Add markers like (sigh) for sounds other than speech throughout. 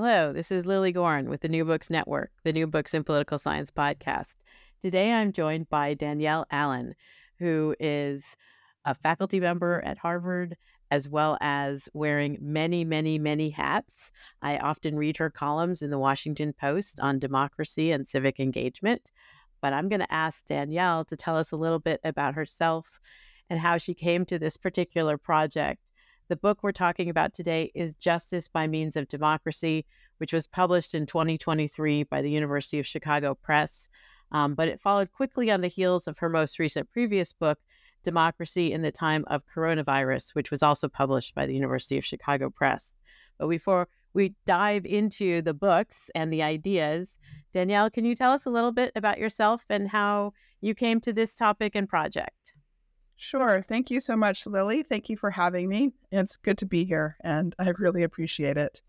Hello, this is Lilly Goren with the New Books Network, the New Books in Political Science podcast. Today I'm joined by Danielle Allen, who is a faculty member at Harvard, as well as wearing many, many, many hats. I often read her columns in the Washington Post on democracy and civic engagement. But I'm going to ask Danielle to tell us a little bit about herself and how she came to this particular project the book we're talking about today is Justice by Means of Democracy, which was published in 2023 by the University of Chicago Press. Um, but it followed quickly on the heels of her most recent previous book, Democracy in the Time of Coronavirus, which was also published by the University of Chicago Press. But before we dive into the books and the ideas, Danielle, can you tell us a little bit about yourself and how you came to this topic and project? Sure. Thank you so much, Lilly. Thank you for having me. It's good to be here, and I really appreciate it.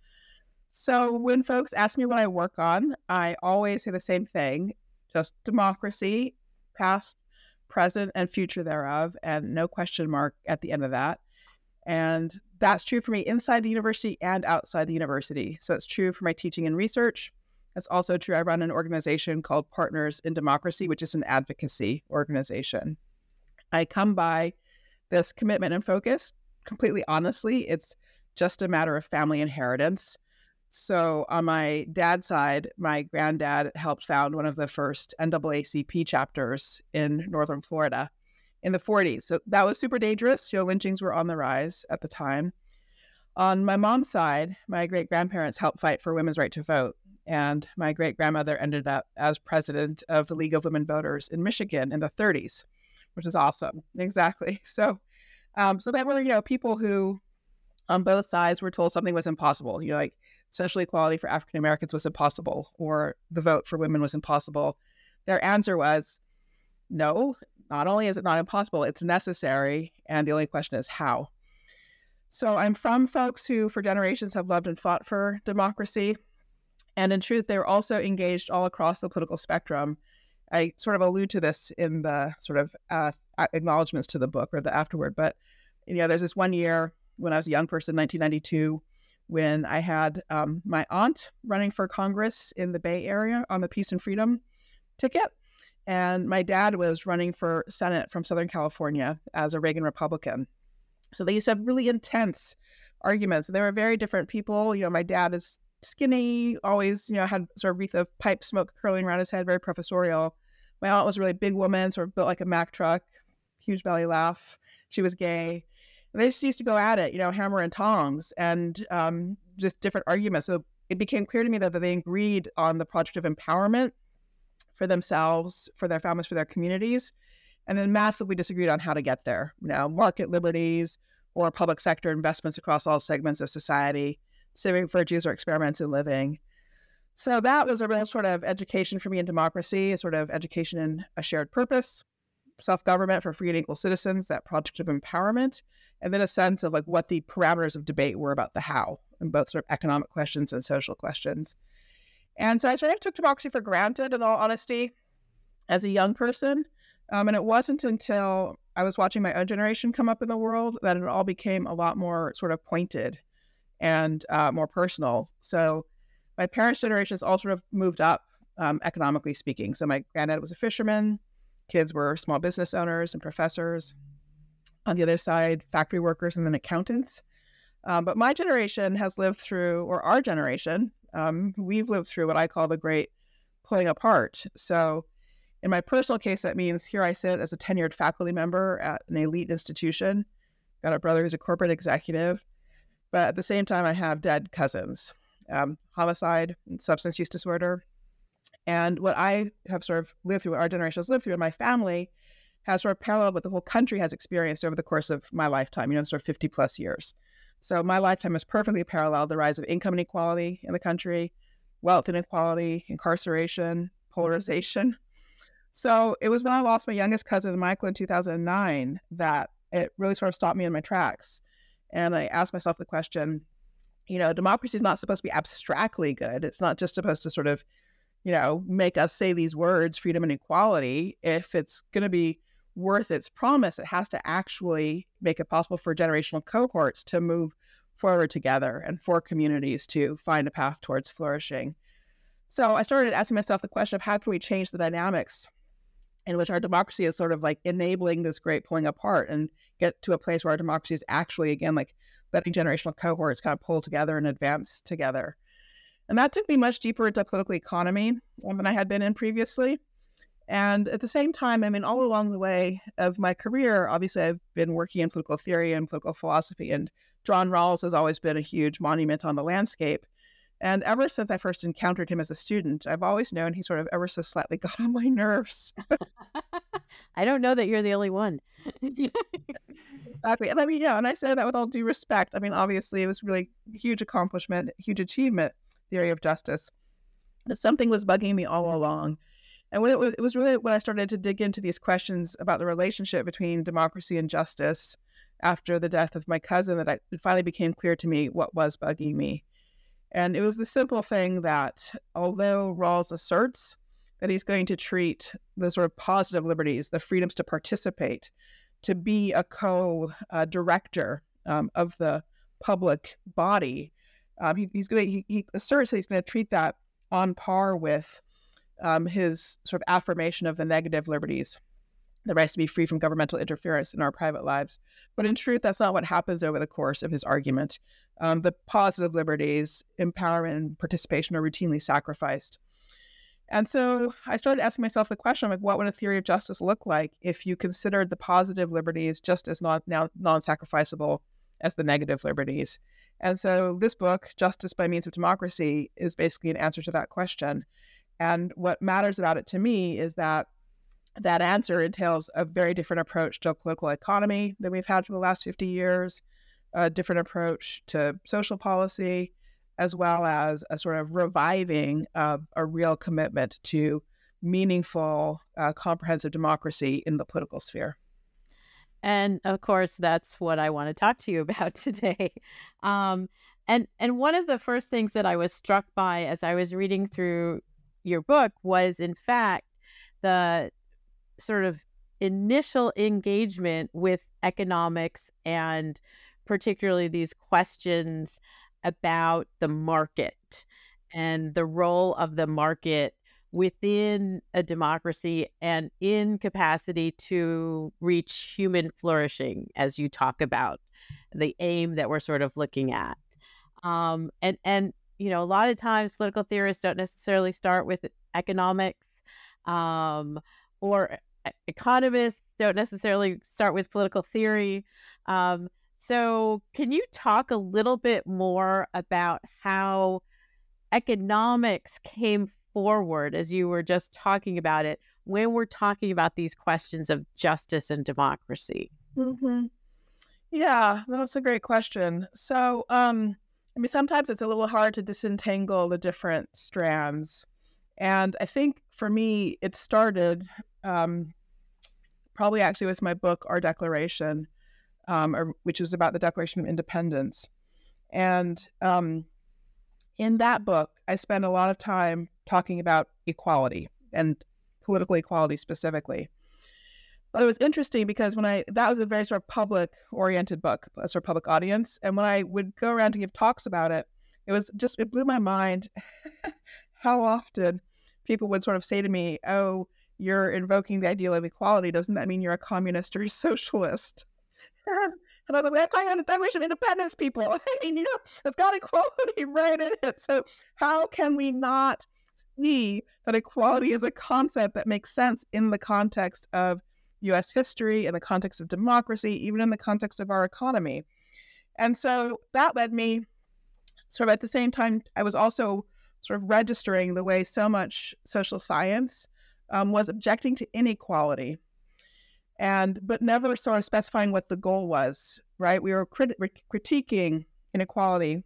So, when folks ask me what I work on, I always say the same thing just democracy, past, present, and future thereof, and no question mark at the end of that. And that's true for me inside the university and outside the university. So, it's true for my teaching and research. It's also true. I run an organization called Partners in Democracy, which is an advocacy organization. I come by this commitment and focus completely honestly. It's just a matter of family inheritance. So, on my dad's side, my granddad helped found one of the first NAACP chapters in Northern Florida in the 40s. So, that was super dangerous. You know, lynchings were on the rise at the time. On my mom's side, my great grandparents helped fight for women's right to vote. And my great grandmother ended up as president of the League of Women Voters in Michigan in the 30s which is awesome. Exactly. (laughs) So, um, so that were you know people who on both sides were told something was impossible. You know, like social equality for African Americans was impossible, or the vote for women was impossible. Their answer was, no. Not only is it not impossible, it's necessary, and the only question is how. So I'm from folks who, for generations, have loved and fought for democracy. And in truth, they were also engaged all across the political spectrum I sort of allude to this in the sort of uh, acknowledgments to the book or the afterward, But you know, there's this one year when I was a young person, 1992, when I had um, my aunt running for Congress in the Bay Area on the Peace and Freedom ticket, and my dad was running for Senate from Southern California as a Reagan Republican. So they used to have really intense arguments. They were very different people. You know, my dad is skinny, always, you know, had sort of wreath of pipe smoke curling around his head, very professorial. My aunt was a really big woman, sort of built like a Mack truck, huge belly laugh. She was gay. And they just used to go at it, you know, hammer and tongs and um, just different arguments. So it became clear to me that, that they agreed on the project of empowerment for themselves, for their families, for their communities, and then massively disagreed on how to get there. You know, market liberties or public sector investments across all segments of society civic virtues or experiments in living. So that was a real sort of education for me in democracy, a sort of education in a shared purpose, self government for free and equal citizens, that project of empowerment, and then a sense of like what the parameters of debate were about the how, in both sort of economic questions and social questions. And so I sort of took democracy for granted, in all honesty, as a young person. Um, and it wasn't until I was watching my own generation come up in the world that it all became a lot more sort of pointed and uh, more personal. So my parents' generation has all sort of moved up um, economically speaking. So my granddad was a fisherman, kids were small business owners and professors. On the other side, factory workers and then accountants. Um, but my generation has lived through, or our generation, um, we've lived through what I call the great pulling apart. So, in my personal case, that means here I sit as a tenured faculty member at an elite institution, got a brother who's a corporate executive, but at the same time, I have dead cousins, um, homicide, and substance use disorder. And what I have sort of lived through, what our generation has lived through, and my family has sort of paralleled what the whole country has experienced over the course of my lifetime, you know, sort of 50 plus years. So my lifetime has perfectly paralleled the rise of income inequality in the country, wealth inequality, incarceration, polarization. So it was when I lost my youngest cousin, Michael, in 2009, that it really sort of stopped me in my tracks. And I asked myself the question, you know, democracy is not supposed to be abstractly good. It's not just supposed to sort of, you know, make us say these words, freedom and equality. If it's going to be worth its promise, it has to actually make it possible for generational cohorts to move forward together and for communities to find a path towards flourishing. So I started asking myself the question of how can we change the dynamics in which our democracy is sort of like enabling this great pulling apart and get to a place where our democracy is actually, again, like letting generational cohorts kind of pull together and advance together. And that took me much deeper into political economy um, than I had been in previously. And at the same time, I mean, all along the way of my career, obviously, I've been working in political theory and political philosophy, and John Rawls has always been a huge monument on the landscape. And ever since I first encountered him as a student, I've always known he sort of ever so slightly (laughs) got on my nerves. (laughs) (laughs) I don't know that you're the only one. (laughs) exactly. And I mean, yeah, and I say that with all due respect. I mean, obviously, it was really a huge accomplishment, huge achievement, theory of justice. But something was bugging me all along. And when it was, it was really when I started to dig into these questions about the relationship between democracy and justice after the death of my cousin that I, it finally became clear to me what was bugging me. And it was the simple thing that although Rawls asserts that he's going to treat the sort of positive liberties, the freedoms to participate, to be a co uh, director um, of the public body, um, he, he's going to, he, he, asserts that he's going to treat that on par with um, his sort of affirmation of the negative liberties, the rights to be free from governmental interference in our private lives. But in truth, that's not what happens over the course of his argument. Um, the positive liberties, empowerment, and participation are routinely sacrificed. And so I started asking myself the question like, what would a theory of justice look like if you considered the positive liberties just as non sacrificable as the negative liberties? And so this book, Justice by Means of Democracy, is basically an answer to that question. And what matters about it to me is that that answer entails a very different approach to political economy than we've had for the last 50 years, a different approach to social policy, as well as a sort of reviving of a real commitment to meaningful, uh, comprehensive democracy in the political sphere. And of course, that's what I want to talk to you (laughs) about today. Um, and and one of the first things that I was struck by as I was reading through your book was, in fact, the sort of initial engagement with economics and particularly these questions about the market and the role of the market within a democracy and in capacity to reach human flourishing as you talk about the aim that we're sort of looking at. Um, and and you know a lot of times political theorists don't necessarily start with economics um, or economists don't necessarily start with political theory um, so, can you talk a little bit more about how economics came forward as you were just talking about it when we're talking about these questions of justice and democracy? Mm-hmm. Yeah, that's a great question. So, um, I mean, sometimes it's a little hard to disentangle the different strands. And I think for me, it started um, probably actually with my book, Our Declaration um, or, which was about the Declaration of Independence. And um, in that book, I spent a lot of time talking about equality and political equality specifically. But it was interesting because when I that was a very sort of public oriented book, a sort of public audience, and when I would go around to give talks about it, it was just it blew my mind (laughs) how often people would sort of say to me, "Oh, you're invoking the ideal of equality. Doesn't that mean you're a communist or a socialist?" (laughs) and I was like, we're talking about the Declaration of Independence, people. I mean, you know, it's got equality (laughs) right in it. So how can we not see that equality is a concept that makes sense in the context of U.S. history, in the context of democracy, even in the context of our economy? And so that led me, sort of at the same time, I was also sort of registering the way so much social science um, was objecting to inequality and but never sort of specifying what the goal was right we were crit- critiquing inequality,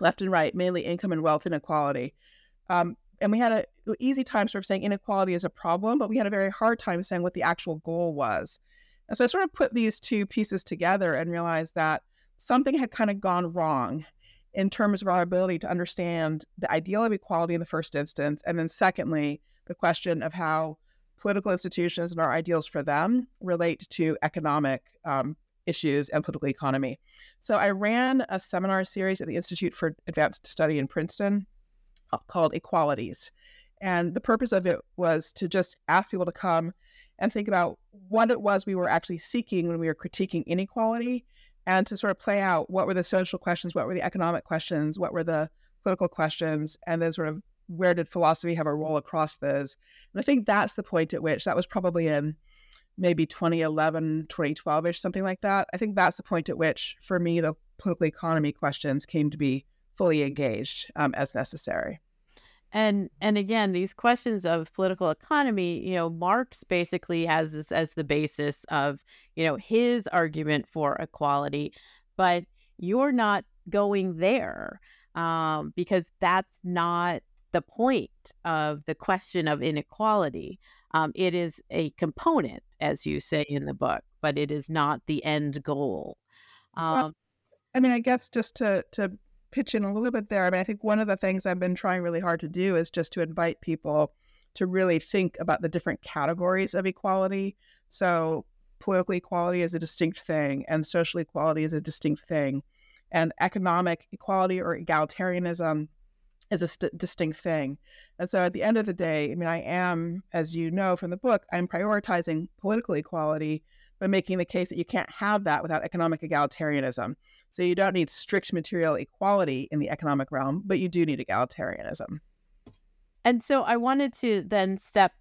left and right, mainly income and wealth inequality. Um, and we had a easy time sort of saying inequality is a problem, but we had a very hard time saying what the actual goal was. And so I sort of put these two pieces together and realized that something had kind of gone wrong in terms of our ability to understand the ideal of equality in the first instance. And then, secondly, the question of how political institutions and our ideals for them relate to economic um, issues and political economy. So I ran a seminar series at the Institute for Advanced Study in Princeton uh, called Equalities. And the purpose of it was to just ask people to come and think about what it was we were actually seeking when we were critiquing inequality and to sort of play out what were the social questions, what were the economic questions, what were the political questions, and then sort of where did philosophy have a role across those. And I think that's the point at which that was probably in maybe 2011, 2012 ish, something like that. I think that's the point at which, for me, the political economy questions came to be fully engaged um, as necessary. And and again, these questions of political economy, you know, Marx basically has this as the basis of, you know, his argument for equality, but you're not going there um, because that's not the point of the question of inequality. Um, it is a component, as you say in the book, but it is not the end goal. Um, well, I mean, I guess just to to pitch in a little bit there. I mean, I think one of the things I've been trying really hard to do is just to invite people to really think about the different categories of equality. So, political equality is a distinct thing, and social equality is a distinct thing, and economic equality or egalitarianism is a st- distinct thing. And so at the end of the day, I mean, I am, as you know from the book, I'm prioritizing political equality by making the case that you can't have that without economic egalitarianism. So you don't need strict material equality in the economic realm, but you do need egalitarianism. And so I wanted to then step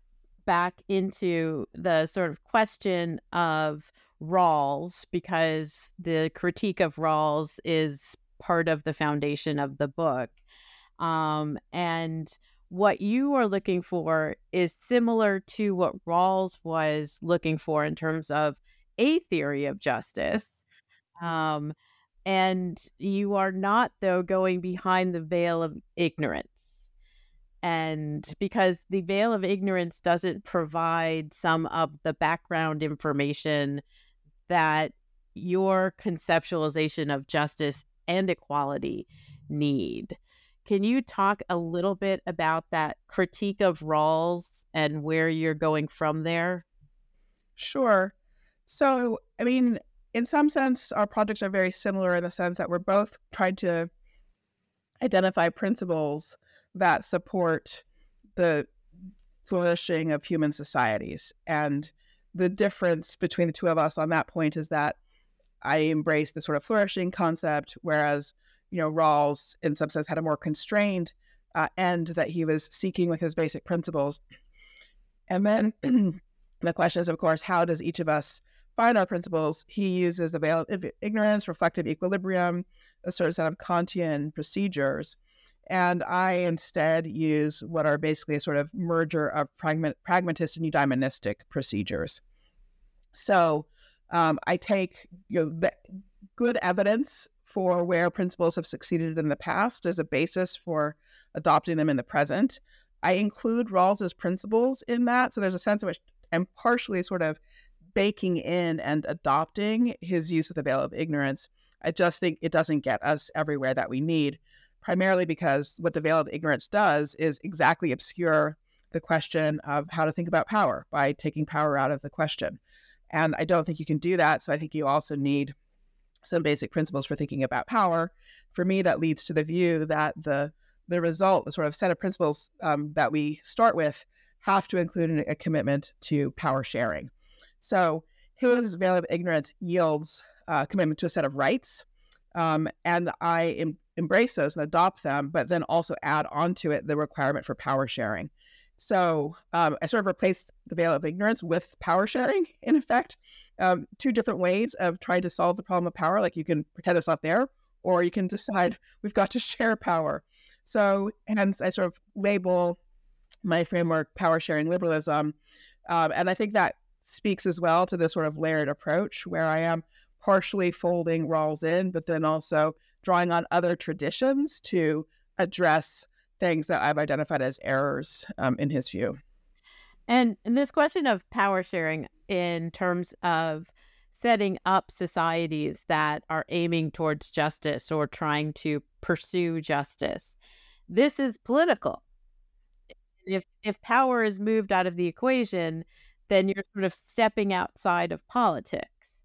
back into the sort of question of Rawls because the critique of Rawls is part of the foundation of the book. Um, and what you are looking for is similar to what Rawls was looking for in terms of a theory of justice. Um, and you are not, though, going behind the veil of ignorance. And because the veil of ignorance doesn't provide some of the background information that your conceptualization of justice and equality need. Can you talk a little bit about that critique of Rawls and where you're going from there? Sure. So, I mean, in some sense, our projects are very similar in the sense that we're both trying to identify principles that support the flourishing of human societies. And the difference between the two of us on that point is that I embrace the sort of flourishing concept, whereas you know, Rawls, in some sense, had a more constrained uh, end that he was seeking with his basic principles. And then (clears throat) the question is, of course, how does each of us find our principles? He uses the veil of ignorance, reflective equilibrium, a certain set of Kantian procedures. And I instead use what are basically a sort of merger of pragmatist and eudaimonistic procedures. So um, I take you know, good evidence for where principles have succeeded in the past as a basis for adopting them in the present. I include Rawls's principles in that. So there's a sense in which I'm partially sort of baking in and adopting his use of the veil of ignorance. I just think it doesn't get us everywhere that we need, primarily because what the veil of ignorance does is exactly obscure the question of how to think about power by taking power out of the question. And I don't think you can do that. So I think you also need some basic principles for thinking about power. For me, that leads to the view that the the result, the sort of set of principles um, that we start with, have to include a commitment to power sharing. So his veil of ignorance yields a uh, commitment to a set of rights, um, and I em- embrace those and adopt them, but then also add onto it the requirement for power sharing. So um, I sort of replaced the veil of ignorance with power sharing, (laughs) in effect. Um, two different ways of trying to solve the problem of power. Like you can pretend it's not there, or you can decide (laughs) we've got to share power. So hence I sort of label my framework power sharing liberalism. Um, and I think that speaks as well to this sort of layered approach where I am partially folding Rawls in, but then also drawing on other traditions to address things that I've identified as errors um, in his view. And, this question of power sharing in terms of setting up societies that are aiming towards justice or trying to pursue justice. This is political. If if power is moved out of the equation, then you're sort of stepping outside of politics.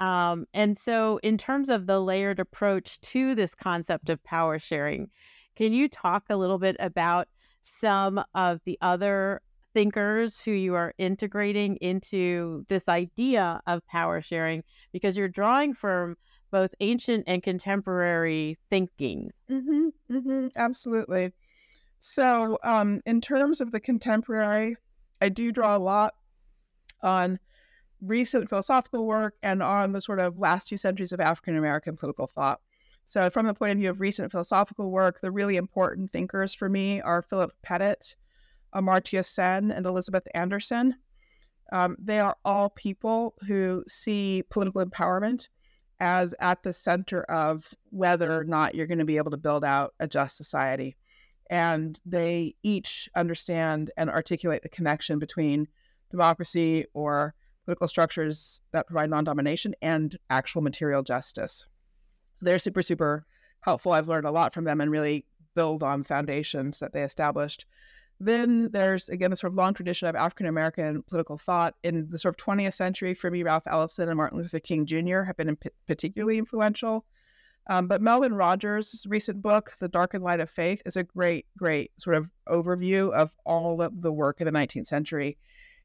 Um, and so, in terms of the layered approach to this concept of power sharing, can you talk a little bit about some of the other thinkers who you are integrating into this idea of power sharing because you're drawing from both ancient and contemporary thinking. Mm-hmm, mm-hmm, absolutely. So, um, in terms of the contemporary, I do draw a lot on recent philosophical work and on the sort of last two centuries of African American political thought. So, from the point of view of recent philosophical work, the really important thinkers for me are Philip Pettit, Amartya Sen, and Elizabeth Anderson. Um, they are all people who see political empowerment as at the center of whether or not you're going to be able to build out a just society. And they each understand and articulate the connection between democracy or political structures that provide non domination and actual material justice. They're super, super helpful. I've learned a lot from them and really build on foundations that they established. Then there's again the sort of long tradition of African American political thought in the sort of 20th century. For me, Ralph Ellison and Martin Luther King Jr. have been particularly influential. Um, but Melvin Rogers' recent book, The Darkened Light of Faith, is a great, great sort of overview of all of the work of the 19th century.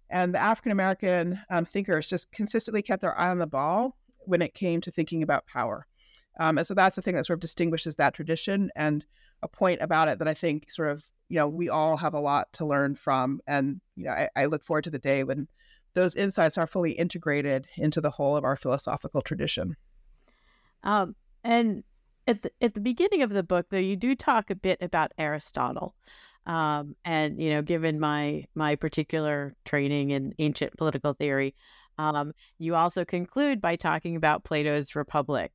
And the African American um, thinkers just consistently kept their eye on the ball when it came to thinking about power. Um, and so that's the thing that sort of distinguishes that tradition. And a point about it that I think sort of, you know, we all have a lot to learn from. And, you know, I, I look forward to the day when those insights are fully integrated into the whole of our philosophical tradition. Um, and at the, at the beginning of the book, though, you do talk a bit about Aristotle. Um, and you know, given my my particular training in ancient political theory, um, you also conclude by talking about Plato's Republic.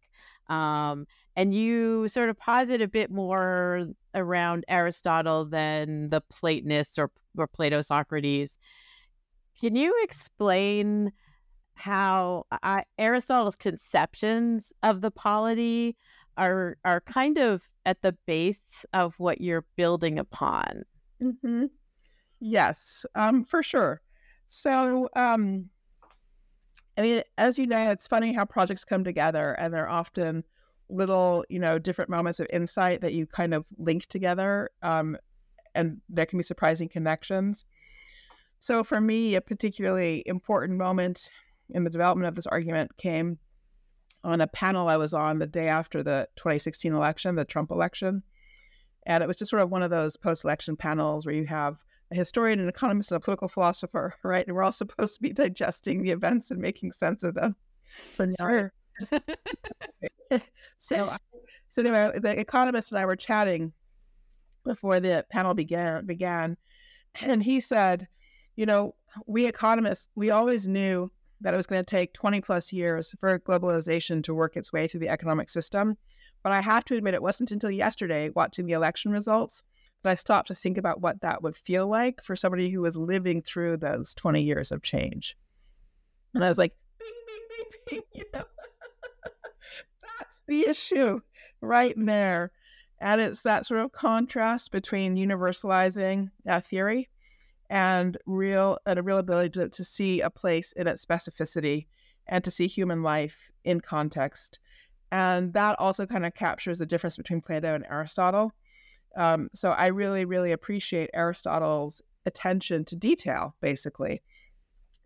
Um, and you sort of posit a bit more around Aristotle than the Platonists or, or Plato Socrates. Can you explain how I, Aristotle's conceptions of the polity are are kind of at the base of what you're building upon? Mm-hmm. Yes, um, for sure. So, um, I mean, as you know, it's funny how projects come together, and they're often little, you know, different moments of insight that you kind of link together. Um, and there can be surprising connections. So for me, a particularly important moment in the development of this argument came on a panel I was on the day after the 2016 election, the Trump election. And it was just sort of one of those post election panels where you have a historian, an economist, and a political philosopher, (laughs) right? And we're all supposed to be digesting the events and making sense of them. But sure. (laughs) so, so anyway, the economist and I were chatting before the panel began began, and he said, you know, we economists, we always knew that it was going to take 20 plus years for globalization to work its way through the economic system. But I have to admit, it wasn't until yesterday, watching the election results, I stopped to think about what that would feel like for somebody who was living through those 20 years of change. And I was like, (laughs) you know? (laughs) That's the issue right there. And it's that sort of contrast between universalizing a theory and real and a real ability to, to see a place in its specificity and to see human life in context. And that also kind of captures the difference between Plato and Aristotle. Um, so I really, really appreciate Aristotle's attention to detail, basically,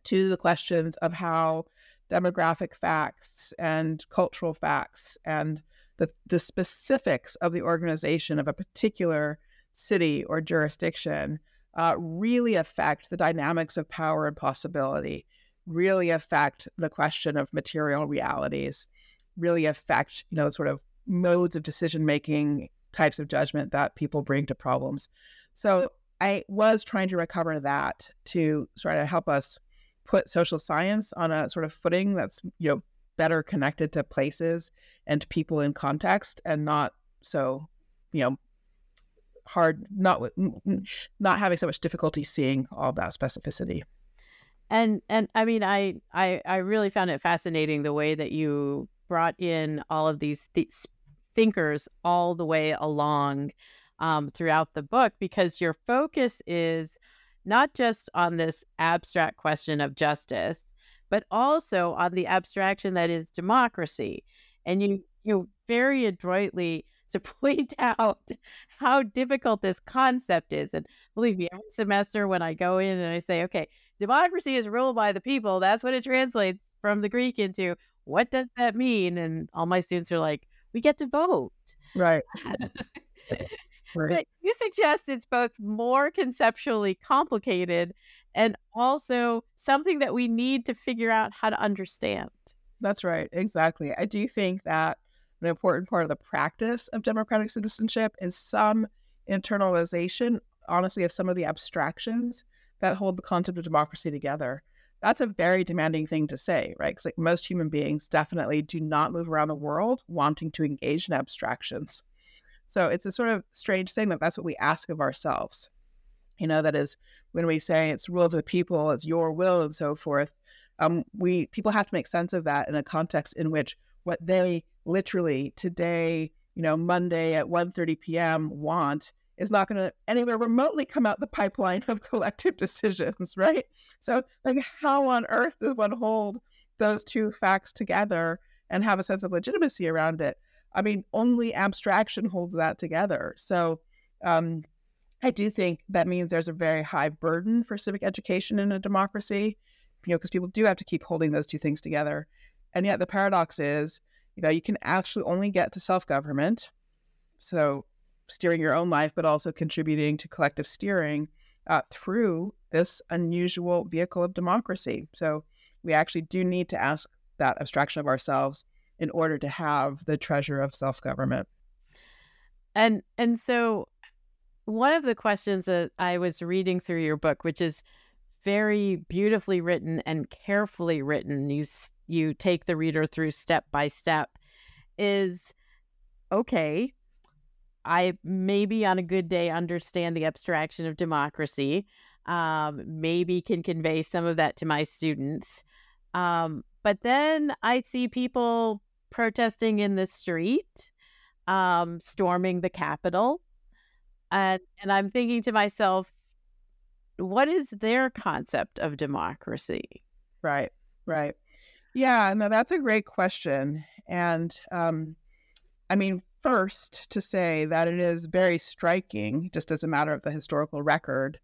to the questions of how demographic facts and cultural facts and the, the specifics of the organization of a particular city or jurisdiction uh, really affect the dynamics of power and possibility, really affect the question of material realities, really affect, you know, sort of modes of decision making, types of judgment that people bring to problems. So I was trying to recover that to sort of help us put social science on a sort of footing that's you know better connected to places and people in context and not so, you know, hard not not having so much difficulty seeing all that specificity. And and I mean I I I really found it fascinating the way that you brought in all of these, these thinkers all the way along um, throughout the book because your focus is not just on this abstract question of justice, but also on the abstraction that is democracy. And you you very adroitly (laughs) to point out how difficult this concept is. And believe me, every semester when I go in and I say, okay, democracy is ruled by the people, that's what it translates from the Greek into. What does that mean? And all my students are like, we get to vote. Right. (laughs) right. But you suggest it's both more conceptually complicated and also something that we need to figure out how to understand. That's right. Exactly. I do think that an important part of the practice of democratic citizenship is some internalization, honestly, of some of the abstractions that hold the concept of democracy together. That's a very demanding thing to say, right? Because like most human beings definitely do not move around the world wanting to engage in abstractions. So it's a sort of strange thing that that's what we ask of ourselves. You know, that is when we say it's rule of the people, it's your will, and so forth. Um, we people have to make sense of that in a context in which what they literally today, you know, Monday at 1:30 p.m. want is not going to anywhere remotely come out the pipeline of collective (laughs) decisions, right? So, like, how on earth does one hold those two facts together and have a sense of legitimacy around it? I mean, only abstraction holds that together. So, um, I do think that means there's a very high burden for civic education in a democracy, you know, because people do have to keep holding those two things together. And yet, the paradox is you know, you can actually only get to self government. So, steering your own life, but also contributing to collective steering uh, through this unusual vehicle of democracy. So, we actually do need to ask that abstraction of ourselves in order to have the treasure of self government. And and so one of the questions that I was reading through your book, which is very beautifully written and carefully written. You you take the reader through step by step. Is okay. I maybe on a good day understand the abstraction of democracy. Um, maybe can convey some of that to my students. Um, but then I see people protesting in the street, um, storming the Capitol, and and I'm thinking to myself, what is their concept of democracy? Right, right. Yeah, no, that's a great question. And um, I mean, first to say that it is very striking, just as a matter of the historical record,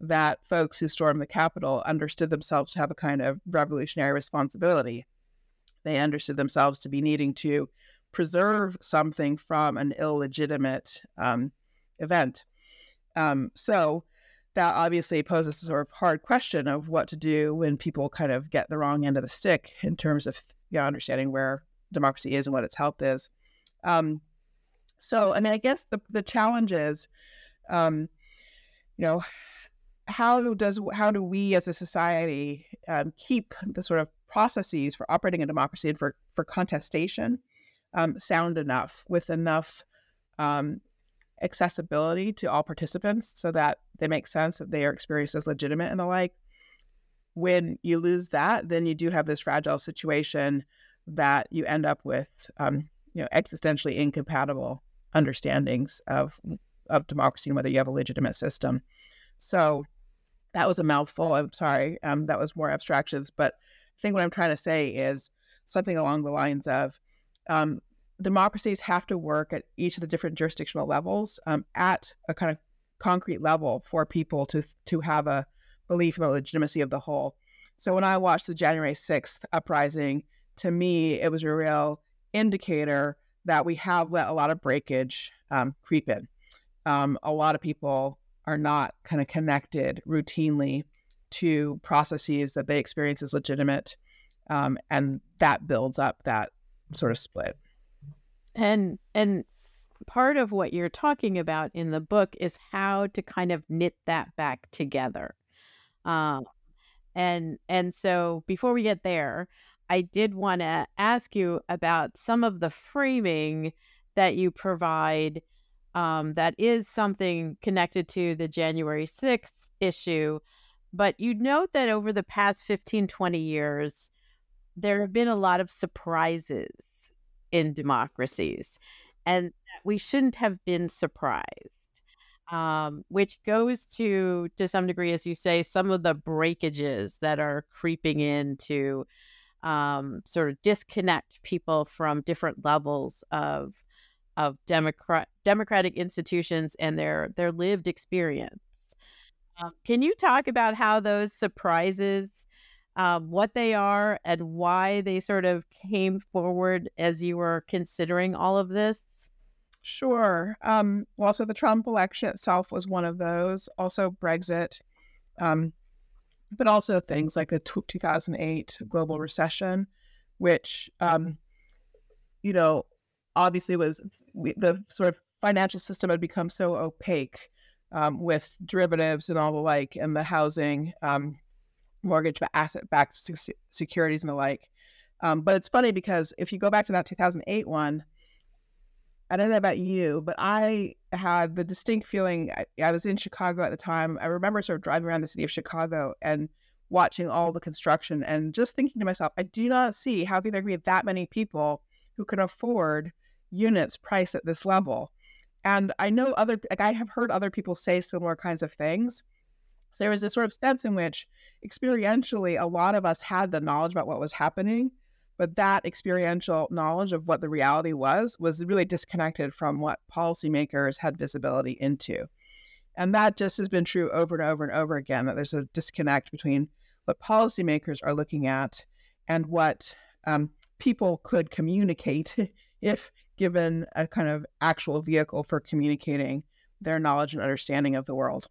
that folks who stormed the Capitol understood themselves to have a kind of revolutionary responsibility. They understood themselves to be needing to preserve something from an illegitimate um, event. Um, so, that obviously poses a sort of hard question of what to do when people kind of get the wrong end of the stick in terms of you know, understanding where democracy is and what its health is. Um, so, I mean, I guess the the challenge is, um, you know, how does how do we as a society um, keep the sort of processes for operating a democracy and for for contestation um, sound enough with enough um, accessibility to all participants so that they make sense that they are experienced as legitimate and the like. When you lose that, then you do have this fragile situation that you end up with, um, you know, existentially incompatible understandings of of democracy and whether you have a legitimate system. So that was a mouthful. I'm sorry. Um, that was more abstractions, but I think what I'm trying to say is something along the lines of um, democracies have to work at each of the different jurisdictional levels um, at a kind of concrete level for people to to have a belief in the legitimacy of the whole. So when I watched the January 6th uprising, to me, it was a real indicator that we have let a lot of breakage um, creep in. Um, a lot of people are not kind of connected routinely to processes that they experience as legitimate. Um, and that builds up that sort of split. And and part of what you're talking about in the book is how to kind of knit that back together. Um, and and so before we get there, I did want to ask you about some of the framing that you provide um, that is something connected to the January 6th issue. But you note that over the past 15, 20 years, there have been a lot of surprises in democracies, and we shouldn't have been surprised. Um, which goes to, to some degree, as you say, some of the breakages that are creeping into um, sort of disconnect people from different levels of of democrat democratic institutions and their their lived experience. Um, can you talk about how those surprises, um, what they are, and why they sort of came forward as you were considering all of this? Sure. Um, well, so the Trump election itself was one of those. Also, Brexit, um, but also things like the t- 2008 global recession, which, um, you know, obviously was the sort of financial system had become so opaque um, with derivatives and all the like, and the housing, um, mortgage asset backed securities and the like. Um, but it's funny because if you go back to that 2008 one, I don't know about you, but I had the distinct feeling I, I was in Chicago at the time. I remember sort of driving around the city of Chicago and watching all the construction and just thinking to myself, I do not see how can there be that many people who can afford units priced at this level. And I know mm. other, like I have heard other people say similar kinds of things. So there was this sort of sense in which experientially a lot of us had the knowledge about what was happening, but that experiential knowledge of what the reality was was really disconnected from what policymakers had visibility into. And that just has been true over and over and over again that there's a disconnect between what policymakers are looking at and what um, people could communicate (laughs) if given a kind of actual vehicle for communicating their knowledge and understanding of the world.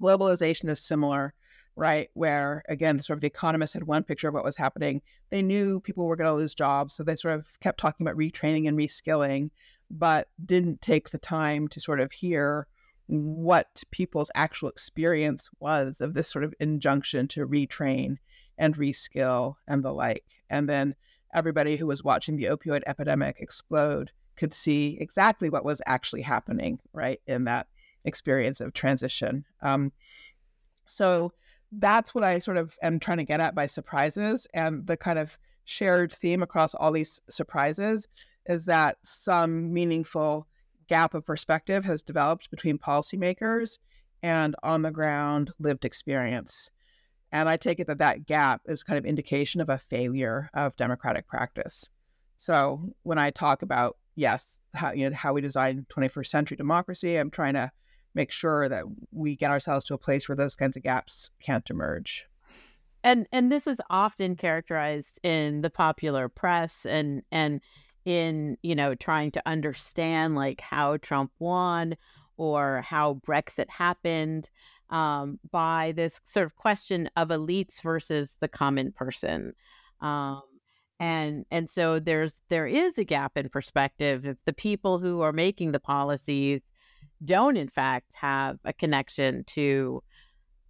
Globalization is similar, right? Where again, sort of the economists had one picture of what was happening. They knew people were going to lose jobs, so they sort of kept talking about retraining and reskilling, but didn't take the time to sort of hear what people's actual experience was of this sort of injunction to retrain and reskill and the like. And then everybody who was watching the opioid epidemic explode could see exactly what was actually happening, right, in that experience of transition. Um, so that's what I sort of am trying to get at by surprises. And the kind of shared theme across all these surprises is that some meaningful gap of perspective has developed between policymakers and on the ground lived experience. And I take it that that gap is kind of indication of a failure of democratic practice. So when I talk about yes, how you know how we design 21st century democracy, I'm trying to make sure that we get ourselves to a place where those kinds of gaps can't emerge. And and this is often characterized in the popular press and and in you know trying to understand like how Trump won or how Brexit happened um, by this sort of question of elites versus the common person. Um, and and so there's there is a gap in perspective if the people who are making the policies don't in fact have a connection to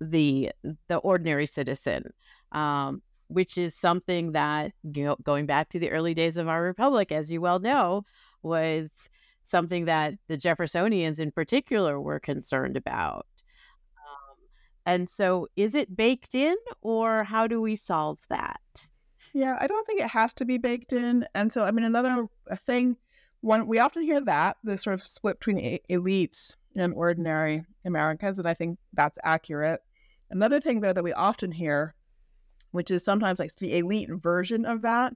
the the ordinary citizen um, which is something that you know going back to the early days of our republic as you well know was something that the jeffersonians in particular were concerned about um, and so, is it baked in, or how do we solve that? Yeah, I don't think it has to be baked in. And so, I mean, another thing, one we often hear that the sort of split between elites and ordinary Americans, and I think that's accurate. Another thing, though, that we often hear, which is sometimes like the elite version of that,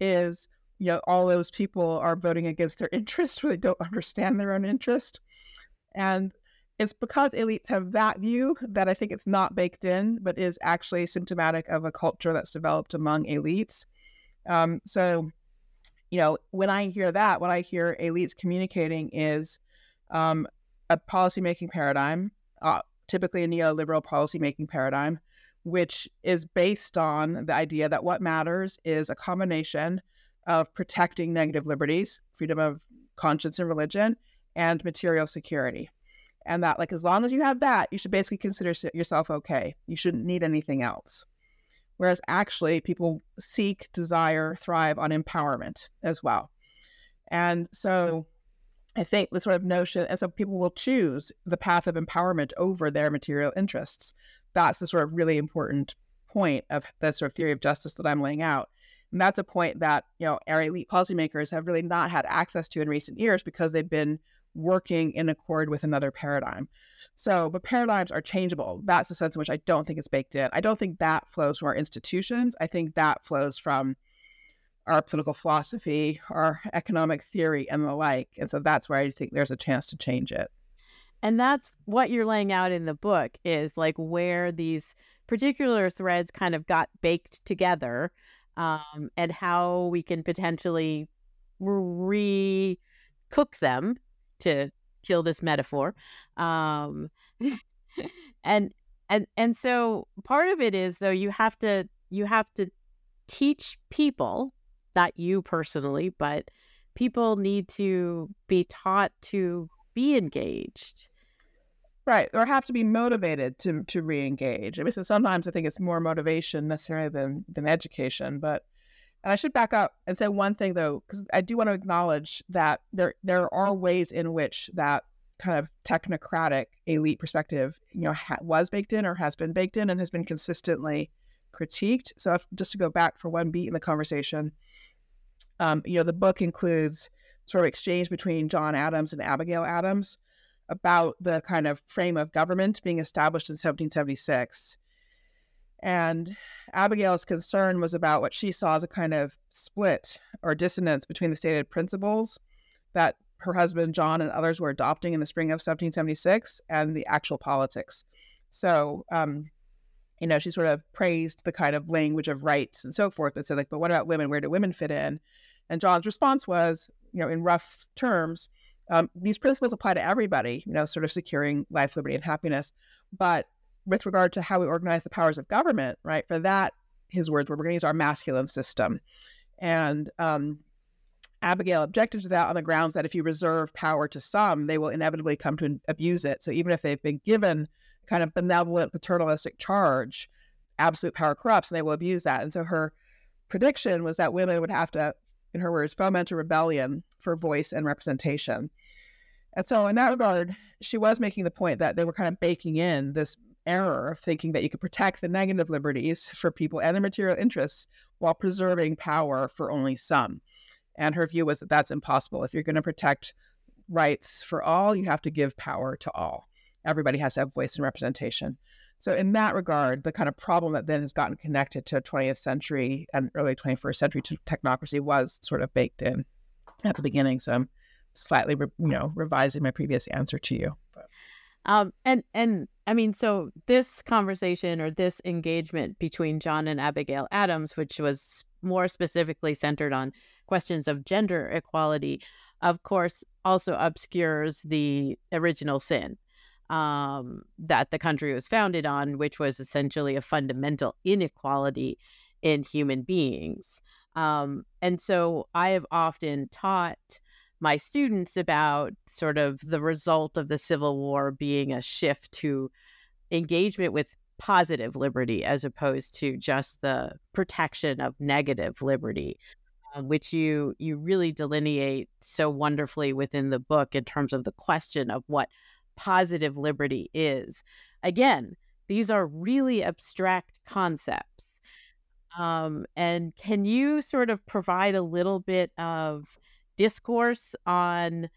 is you know all those people are voting against their (laughs) interests interest, they don't understand their own interest, and it's because elites have that view that I think it's not baked in, but is actually symptomatic of a culture that's developed among elites. Um, so, you know, when I hear that, what I hear elites communicating is um, a policymaking paradigm, uh, typically a neoliberal policymaking paradigm, which is based on the idea that what matters is a combination of protecting negative liberties, freedom of conscience and religion, and material security. And that like as long as you have that you should basically consider yourself okay. You shouldn't need anything else Whereas actually, people seek, desire, thrive on empowerment as well. And so I think the sort of notion, and so people will choose the path of empowerment over their material interests. That's the sort of really important point of the sort of theory of justice that I'm laying out. And that's a point that, you know, our elite policymakers have really not had access to in recent years because they've been working in accord with another paradigm. So, but paradigms are changeable. That's the sense in which I don't think it's baked in. I don't think that flows from our institutions. I think that flows from our political philosophy, our economic theory, and the like. And so that's where I think there's a chance to change it. And that's what you're laying out in the book is like where these particular threads kind of got baked together um, and how we can potentially re cook them to kill this metaphor. Um, (laughs) and and and so part of it is though you have to you have to teach people not you personally, but people need to be taught to be engaged. Right, or have to be motivated to to re-engage. I mean, so sometimes I think it's more motivation necessarily than than education. But and I should back up and say one thing though, because I do want to acknowledge that there there are ways in which that kind of technocratic elite perspective, you know, ha- was baked in or has been baked in and has been consistently critiqued. So if, just to go back for one beat in the conversation, um, you know, the book includes sort of exchange between John Adams and Abigail Adams about the kind of frame of government being established in 1776. And Abigail's concern was about what she saw as a kind of split or dissonance between the stated principles that her husband John and others were adopting in the spring of 1776 and the actual politics. So, um, you know, she sort of praised the kind of language of rights and so forth and said, like, but what about women? Where do women fit in? And John's response was, you know, in rough terms, um, these principles apply to everybody, you know, sort of securing life, liberty, and happiness. But with regard to how we organize the powers of government, right, for that, his words were, we're going to use our masculine system. And um, Abigail objected to that on the grounds that if you reserve power to some, they will inevitably come to abuse it. So even if they've been given kind of benevolent paternalistic charge, absolute power corrupts, and they will abuse that. And so her prediction was that women would have to, in her words, foment a rebellion for voice and representation. And so, in that regard, she was making the point that they were kind of baking in this error of thinking that you could protect the negative liberties for people and their material interests while preserving power for only some. And her view was that that's impossible. If you're going to protect rights for all, you have to give power to all everybody has to have voice and representation. So, in that regard, the kind of problem that then has gotten connected to 20th century and early 21st century technocracy was sort of baked in at the beginning. So, I'm slightly, you know, revising my previous answer to you. Um, and and I mean, so this conversation or this engagement between John and Abigail Adams, which was more specifically centered on questions of gender equality, of course, also obscures the original sin um, that the country was founded on, which was essentially a fundamental inequality in human beings. Um, and so I have often taught my students about sort of the result of the Civil War being a shift to engagement with positive liberty as opposed to just the protection of negative liberty. Uh, which you you really delineate so wonderfully within the book in terms of the question of what positive liberty is. Again, these are really abstract concepts. Um, and can you sort of provide a little bit of discourse on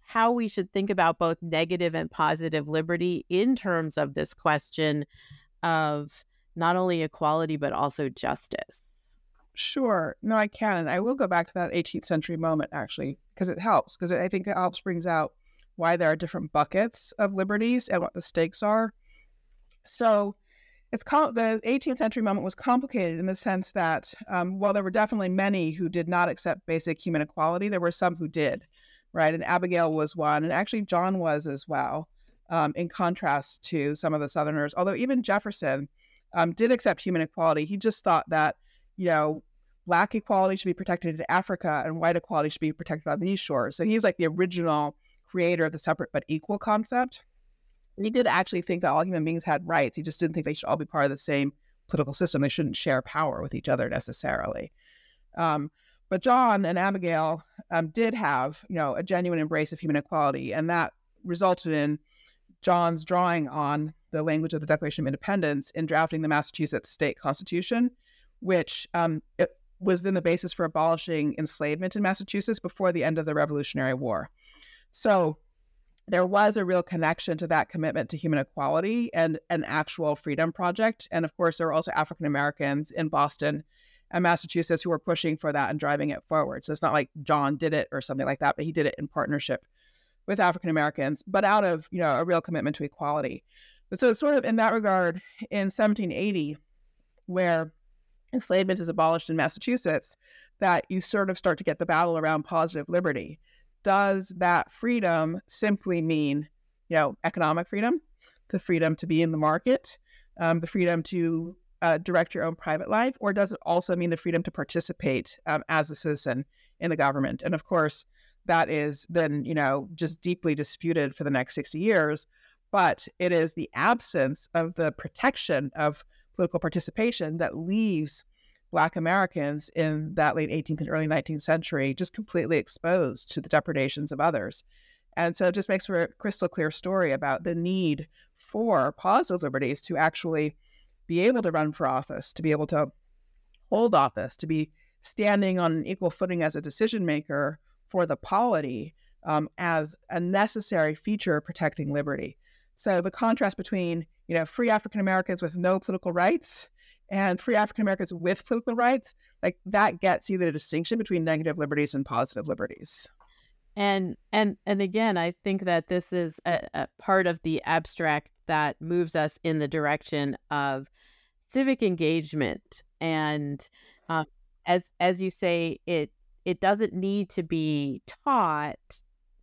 how we should think about both negative and positive liberty in terms of this question of not only equality, but also justice? Sure. No, I can. And I will go back to that 18th century moment, actually, because it helps, because I think it helps brings out why there are different buckets of liberties and what the stakes are. So it's com- the 18th century moment was complicated in the sense that um, while there were definitely many who did not accept basic human equality, there were some who did, right? And Abigail was one, and actually John was as well, um, in contrast to some of the Southerners. Although even Jefferson um, did accept human equality, he just thought that, you know, black equality should be protected in Africa and white equality should be protected on these shores. So he's like the original creator of the separate but equal concept. He did actually think that all human beings had rights. He just didn't think they should all be part of the same political system. They shouldn't share power with each other necessarily. Um, but John and Abigail um, did have, you know, a genuine embrace of human equality, and that resulted in John's drawing on the language of the Declaration of Independence in drafting the Massachusetts state constitution, which um, was then the basis for abolishing enslavement in Massachusetts before the end of the Revolutionary War. So there was a real connection to that commitment to human equality and an actual freedom project. And of course, there were also African Americans in Boston and Massachusetts who were pushing for that and driving it forward. So it's not like John did it or something like that, but he did it in partnership with African Americans, but out of you know a real commitment to equality. But so it's sort of in that regard, in 1780, where enslavement is abolished in Massachusetts, that you sort of start to get the battle around positive liberty. Does that freedom simply mean, you know, economic freedom, the freedom to be in the market, um, the freedom to uh, direct your own private life, or does it also mean the freedom to participate um, as a citizen in the government? And of course, that is then, you know, just deeply disputed for the next 60 years. But it is the absence of the protection of political participation that leaves Black Americans in that late 18th and early 19th century just completely exposed to the depredations of others. And so it just makes for a crystal clear story about the need for positive liberties to actually be able to run for office, to be able to hold office, to be standing on an equal footing as a decision maker for the polity um, as a necessary feature of protecting liberty. So the contrast between you know free African Americans with no political rights and free African Americans with political rights, like that gets you the distinction between negative liberties and positive liberties. And and and again, I think that this is a, a part of the abstract that moves us in the direction of civic engagement and uh, as as you say it it doesn't need to be taught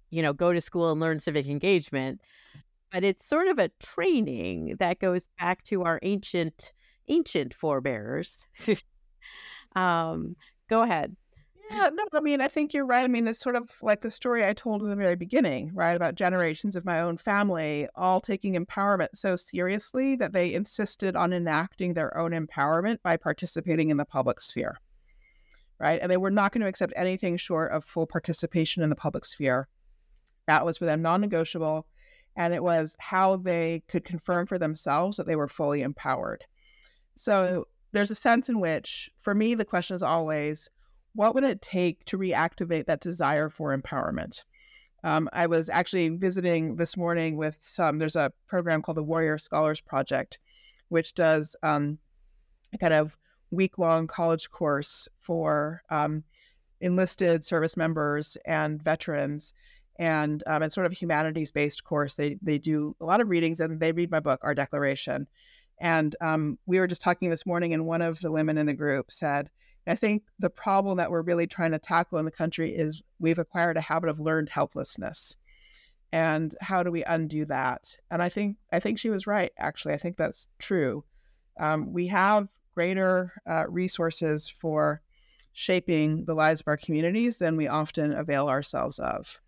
you know go to school and learn civic engagement but it's sort of a training that goes back to our ancient ancient forebears (laughs) um go ahead yeah, no, I mean, I think you're right. I mean, it's sort of like the story I told in the very beginning, right? About generations of my own family all taking empowerment so seriously that they insisted on enacting their own empowerment by participating in the public sphere, right? And they were not going to accept anything short of full participation in the public sphere. That was for them non negotiable. And it was how they could confirm for themselves that they were fully empowered. So there's a sense in which, for me, the question is always, what would it take to reactivate that desire for empowerment? Um, I was actually visiting this morning with some, there's a program called the Warrior Scholars Project, which does um, a kind of week long college course for um, enlisted service members and veterans. And um, it's sort of a humanities based course. They, they do a lot of readings and they read my book, Our Declaration. And um, we were just talking this morning, and one of the women in the group said, I think the problem that we're really trying to tackle in the country is we've acquired a habit of learned helplessness. And how do we undo that? And I think I think she was right. Actually, I think that's true. Um, we have greater uh, resources for shaping the lives of our communities than we often avail ourselves of.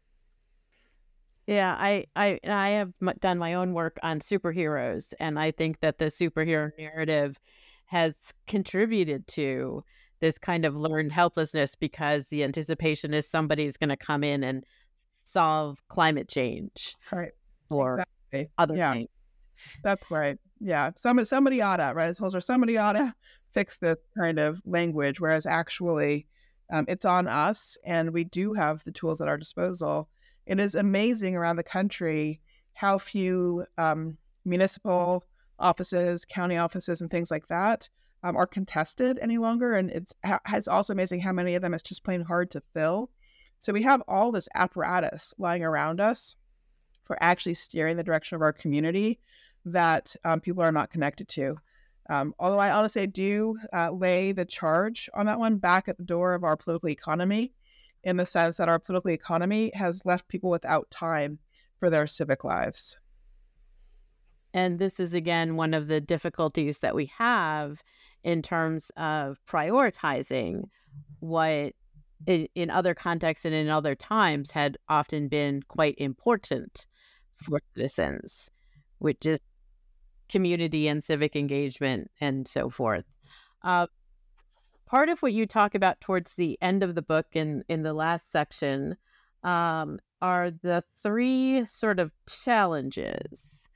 Yeah, I I I have done my own work on superheroes, and I think that the superhero narrative has contributed to this kind of learned helplessness because the anticipation is somebody's going to come in and solve climate change right or exactly. other yeah. things. That's right. Yeah, somebody somebody oughta right. As or somebody oughta fix this kind of language, whereas actually um, it's on us, and we do have the tools at our disposal. It is amazing around the country how few um, municipal offices, county offices, and things like that um, are contested any longer. And it's has also amazing how many of them it's just plain hard to fill. So we have all this apparatus lying around us for actually steering the direction of our community that um, people are not connected to. Um, although I honestly do uh, lay the charge on that one back at the door of our political economy, in the sense that our political economy has left people without time for their civic lives. And this is again one of the difficulties that we have in terms of prioritizing what in, in other contexts and in other times had often been quite important for citizens, which is community and civic engagement and so forth. Uh, part of what you talk about towards the end of the book in in the last section um, are the three sort of challenges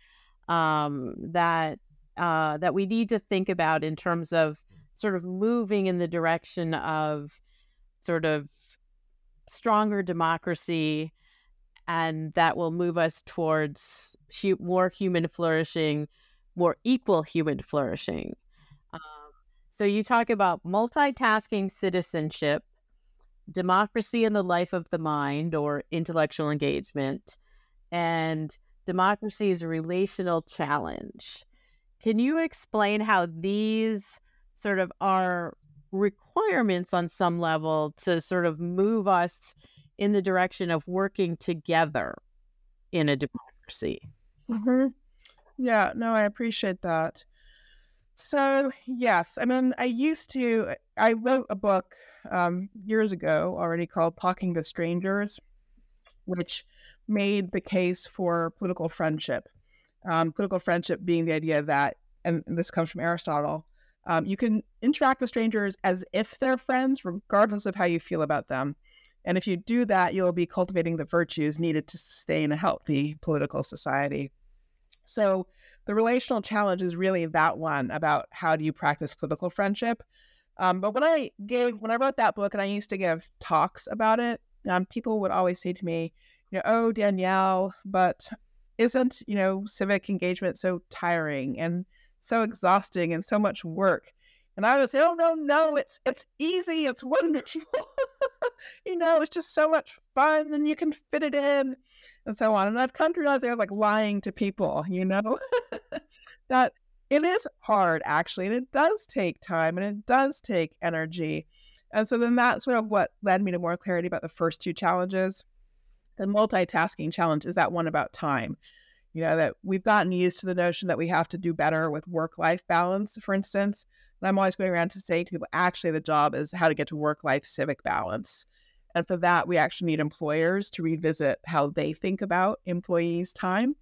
um, that uh, that we need to think about in terms of sort of moving in the direction of sort of stronger democracy and that will move us towards hu- more human flourishing more equal human flourishing so you talk about multitasking citizenship democracy in the life of the mind or intellectual engagement and democracy's relational challenge can you explain how these sort of are requirements on some level to sort of move us in the direction of working together in a democracy. Mm-hmm. Yeah, no, I appreciate that. So, yes, I mean, I used to, I wrote a book um, years ago already called Talking to Strangers, which made the case for political friendship. Um, political friendship being the idea that, and this comes from Aristotle, um, you can interact with strangers as if they're friends, regardless of how you feel about them. And if you do that, you'll be cultivating the virtues needed to sustain a healthy political society. So, the relational challenge is really that one about how do you practice political friendship. Um, but when I gave, when I wrote that book and I used to give talks about it, um, people would always say to me, you know, oh, Danielle, but isn't, you know, civic engagement so tiring? And so exhausting and so much work. And I would say, oh no, no, it's it's easy, it's wonderful. (laughs) you know, it's just so much fun and you can fit it in and so on. And I've come to realize I was like lying to people, you know, (laughs) that it is hard actually, and it does take time and it does take energy. And so then that's sort of what led me to more clarity about the first two challenges. The multitasking challenge is that one about time you know that we've gotten used to the notion that we have to do better with work life balance for instance and i'm always going around to say to people actually the job is how to get to work life civic balance. And for that we actually need employers to revisit how they think about employees time.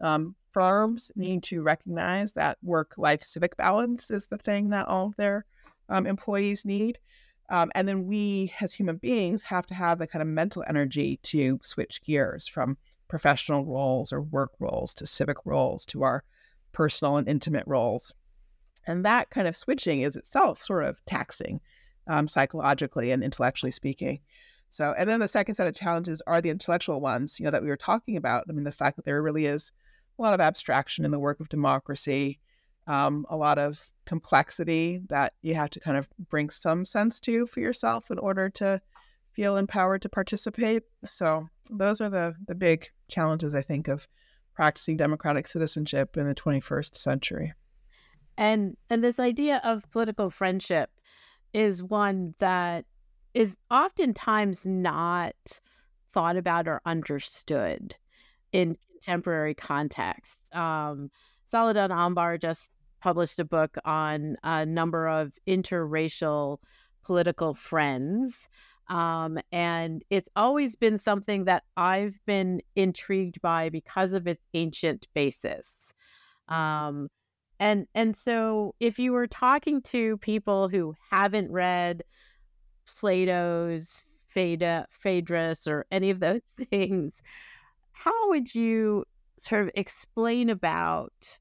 Um, firms need to recognize that work life civic balance is the thing that all of their um, employees need. Um, and then we as human beings have to have the kind of mental energy to switch gears from professional roles or work roles to civic roles to our personal and intimate roles. And that kind of switching is itself sort of taxing um, psychologically and intellectually speaking. So, and then the second set of challenges are the intellectual ones, you know, that we were talking about. I mean, the fact that there really is a lot of abstraction in the work of democracy, um, a lot of complexity that you have to kind of bring some sense to for yourself in order to feel empowered to participate. So those are the the big challenges I think of practicing democratic citizenship in the 21st century. And and this idea of political friendship is one that is oftentimes not thought about or understood in contemporary contexts. Um, Saladin Ambar just published a book on a number of interracial political friends um, and it's always been something that I've been intrigued by because of its ancient basis. Um, and and so if you were talking to people who haven't read Plato's Phaedra, Phaedrus or any of those (laughs) things, how would you sort of explain about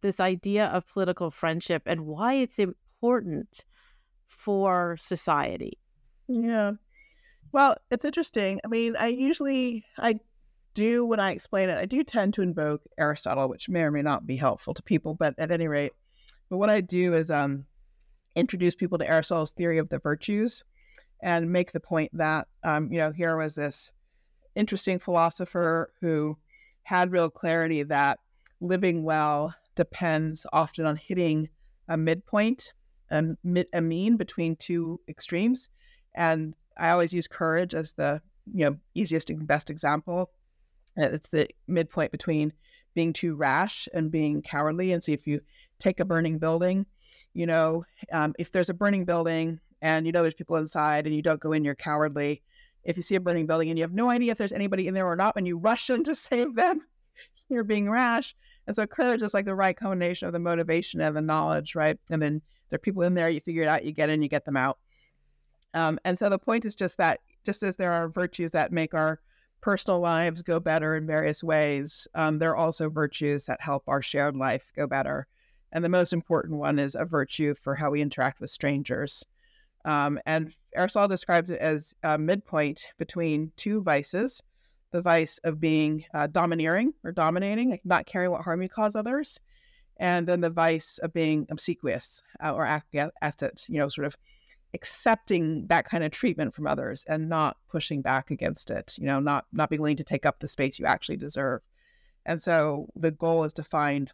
this idea of political friendship and why it's important for society? Yeah. Well, it's interesting. I mean, I usually I do when I explain it, I do tend to invoke Aristotle, which may or may not be helpful to people, but at any rate, but what I do is um introduce people to Aristotle's theory of the virtues and make the point that um, you know, here was this interesting philosopher who had real clarity that living well depends often on hitting a midpoint, a, mid, a mean between two extremes. And I always use courage as the you know easiest and best example. It's the midpoint between being too rash and being cowardly. And so if you take a burning building, you know, um, if there's a burning building and you know there's people inside and you don't go in, you're cowardly. If you see a burning building and you have no idea if there's anybody in there or not, and you rush in to (laughs) save them, you're being rash. And so courage is like the right combination of the motivation and the knowledge, right? And then there are people in there, you figure it out, you get in, you get them out. Um, and so the point is just that, just as there are virtues that make our personal lives go better in various ways, um, there are also virtues that help our shared life go better. And the most important one is a virtue for how we interact with strangers. Um, and Aristotle describes it as a midpoint between two vices the vice of being uh, domineering or dominating, like not caring what harm you cause others, and then the vice of being obsequious uh, or acquiescent, you know, sort of accepting that kind of treatment from others and not pushing back against it, you know, not not being willing to take up the space you actually deserve. And so the goal is to find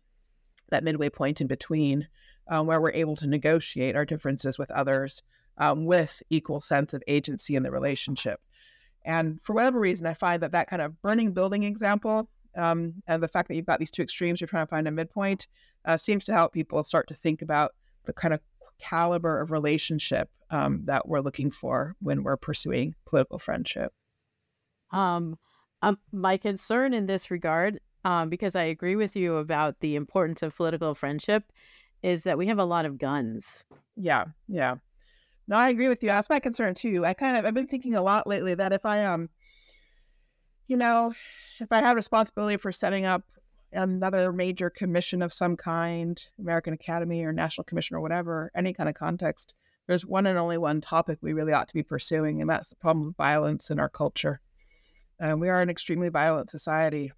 that midway point in between um, where we're able to negotiate our differences with others um, with equal sense of agency in the relationship. And for whatever reason, I find that that kind of burning building example um, and the fact that you've got these two extremes, you're trying to find a midpoint, uh, seems to help people start to think about the kind of caliber of relationship um, that we're looking for when we're pursuing political friendship. Um, um, my concern in this regard, um, because I agree with you about the importance of political friendship, is that we have a lot of guns. Yeah, yeah. No, I agree with you. That's my concern too. I kind of I've been thinking a lot lately that if I um, you know, if I had responsibility for setting up another major commission of some kind, American Academy or National Commission or whatever, any kind of context, there's one and only one topic we really ought to be pursuing, and that's the problem of violence in our culture. Uh, we are an extremely violent society,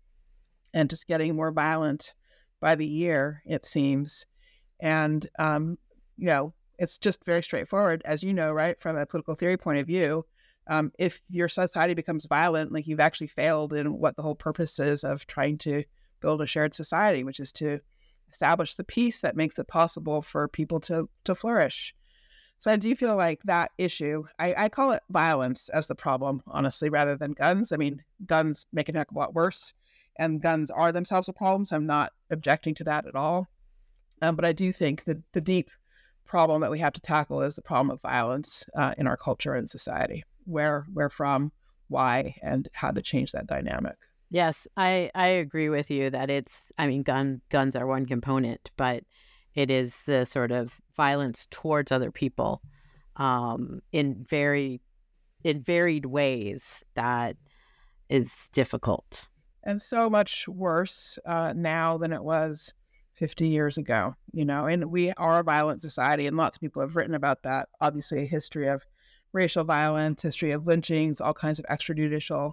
and just getting more violent by the year, it seems. And um, you know, it's just very straightforward, as you know, right, from a political theory point of view. Um, if your society becomes violent, like you've actually failed in what the whole purpose is of trying to build a shared society, which is to establish the peace that makes it possible for people to to flourish. So I do feel like that issue, I, I call it violence as the problem, honestly, rather than guns. I mean, guns make it a heck of a lot worse, and guns are themselves a problem. So I'm not objecting to that at all. Um, but I do think that the deep problem that we have to tackle is the problem of violence uh, in our culture and society. Where, where from, why, and how to change that dynamic. Yes, I I agree with you that it's. I mean, gun guns are one component, but it is the sort of violence towards other people, um, in very, in varied ways that is difficult. And so much worse uh, now than it was 50 years ago, you know, and we are a violent society, and lots of people have written about that. Obviously, a history of racial violence, history of lynchings, all kinds of extrajudicial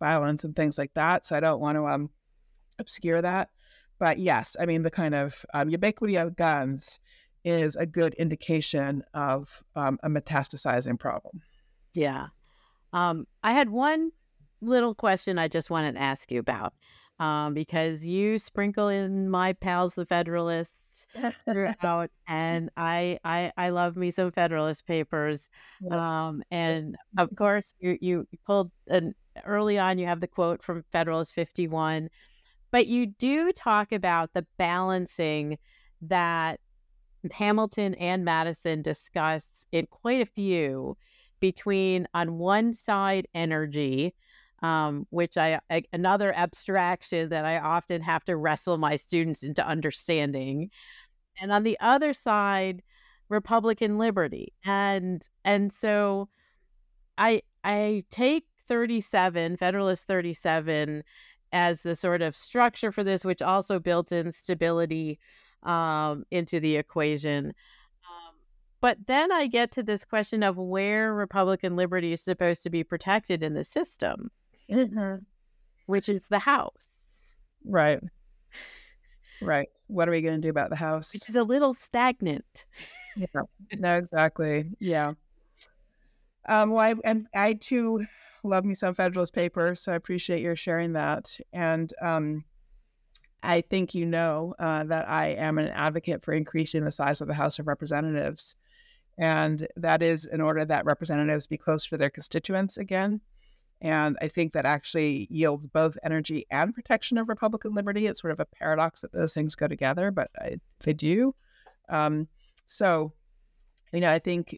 violence and things like that. So I don't want to um, obscure that. But yes, I mean, the kind of um, ubiquity of guns is a good indication of um, a metastasizing problem. Yeah. Um, I had one little question I just wanted to ask you about um, because you sprinkle in my pals, the Federalists, (laughs) throughout, and I, I I love me some Federalist papers, um, and of course you you pulled an early on. You have the quote from Federalist Fifty One, but you do talk about the balancing that Hamilton and Madison discuss in quite a few between on one side energy um, which I, I, another abstraction that I often have to wrestle my students into understanding, and on the other side, Republican liberty, and and so I I take thirty seven Federalist thirty seven as the sort of structure for this, which also built in stability um, into the equation. Um, but then I get to this question of where Republican liberty is supposed to be protected in the system mm-hmm. which is the house. Right. Right. What are we going to do about the house? Which is a little stagnant. Yeah. No, exactly. Yeah. Um, well, I, and I too love me some Federalist papers, so I appreciate your sharing that. And um, I think you know uh, that I am an advocate for increasing the size of the House of Representatives. And that is in order that representatives be closer to their constituents again. And I think that actually yields both energy and protection of Republican liberty. It's sort of a paradox that those things go together, but I, they do. Um, so, you know, I think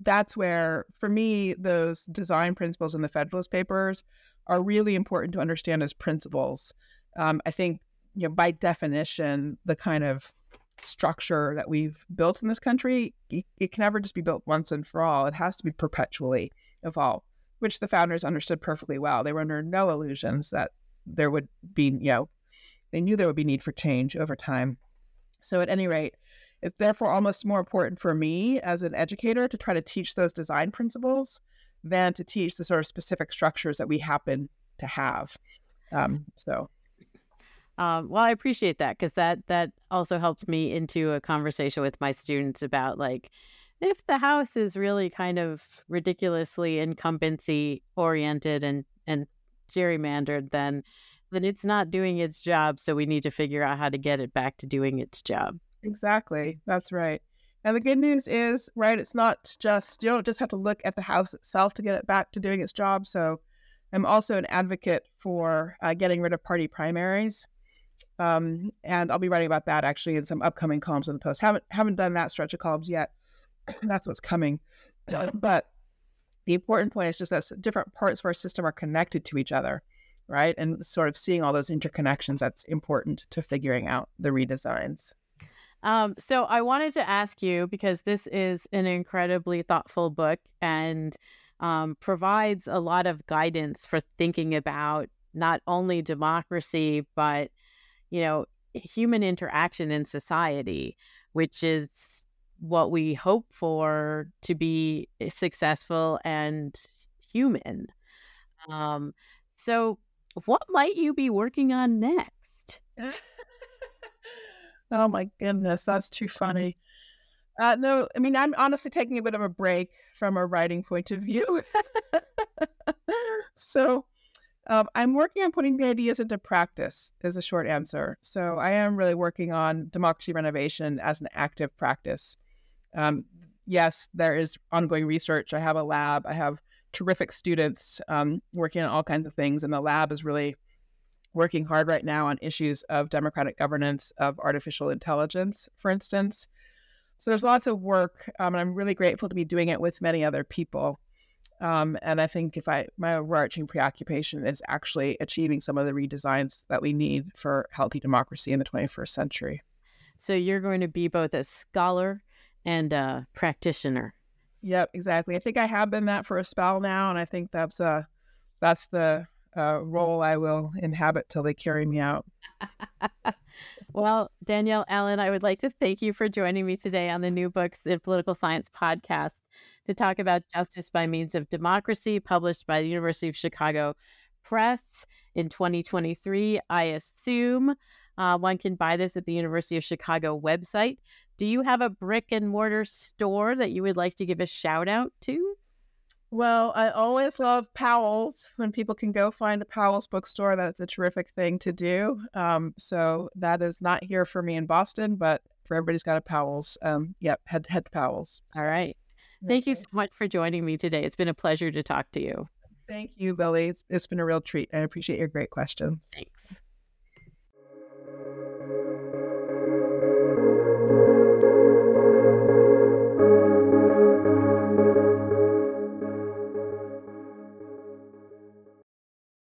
that's where, for me, those design principles in the Federalist Papers are really important to understand as principles. um, I think you know by definition the kind of structure that we've built in this country it, it can never just be built once and for all. It has to be perpetually evolved, which the founders understood perfectly well. They were under no illusions that there would be you know they knew there would be need for change over time. So at any rate, it's therefore almost more important for me as an educator to try to teach those design principles than to teach the sort of specific structures that we happen to have. Um, so. Um, well, I appreciate that because that that also helps me into a conversation with my students about like if the house is really kind of ridiculously incumbency oriented and and gerrymandered, then then it's not doing its job. So we need to figure out how to get it back to doing its job. Exactly. That's right. And the good news is, right, it's not just, you don't just have to look at the house itself to get it back to doing its job. So I'm also an advocate for uh, getting rid of party primaries. Um, and I'll be writing about that actually in some upcoming columns in the Post. Haven't haven't done that stretch of columns yet. (clears throat) That's what's coming. (clears throat) But the important point is just that different parts of our system are connected to each other, right? And sort of seeing all those interconnections that's important to figuring out the redesigns. Um, so I wanted to ask you because this is an incredibly thoughtful book and um, provides a lot of guidance for thinking about not only democracy but you know human interaction in society, which is what we hope for to be successful and human. Um, so, what might you be working on next? (laughs) Oh my goodness, that's too funny. Uh, no, I mean, I'm honestly taking a bit of a break from a writing point of view. (laughs) so um, I'm working on putting the ideas into practice, is a short answer. So I am really working on democracy renovation as an active practice. Um, yes, there is ongoing research. I have a lab, I have terrific students um, working on all kinds of things, and the lab is really working hard right now on issues of democratic governance of artificial intelligence, for instance. So there's lots of work, um, and I'm really grateful to be doing it with many other people. Um, and I think if I my overarching preoccupation is actually achieving some of the redesigns that we need for healthy democracy in the 21st century. So you're going to be both a scholar and a practitioner. Yep, exactly. I think I have been that for a spell now, and I think that's uh that's the uh, role I will inhabit till they carry me out. (laughs) well, Danielle Allen, I would like to thank you for joining me today on the New Books in Political Science podcast to talk about Justice by Means of Democracy, published by the University of Chicago Press in 2023. I assume uh, one can buy this at the University of Chicago website. Do you have a brick and mortar store that you would like to give a shout out to? Well, I always love Powell's when people can go find a Powell's bookstore. That's a terrific thing to do. Um, so that is not here for me in Boston, but for everybody's got a Powell's. Um, yep, head head to Powell's. All right. Thank you so much for joining me today. It's been a pleasure to talk to you. Thank you, Lilly. It's, it's been a real treat. I appreciate your great questions. Thanks.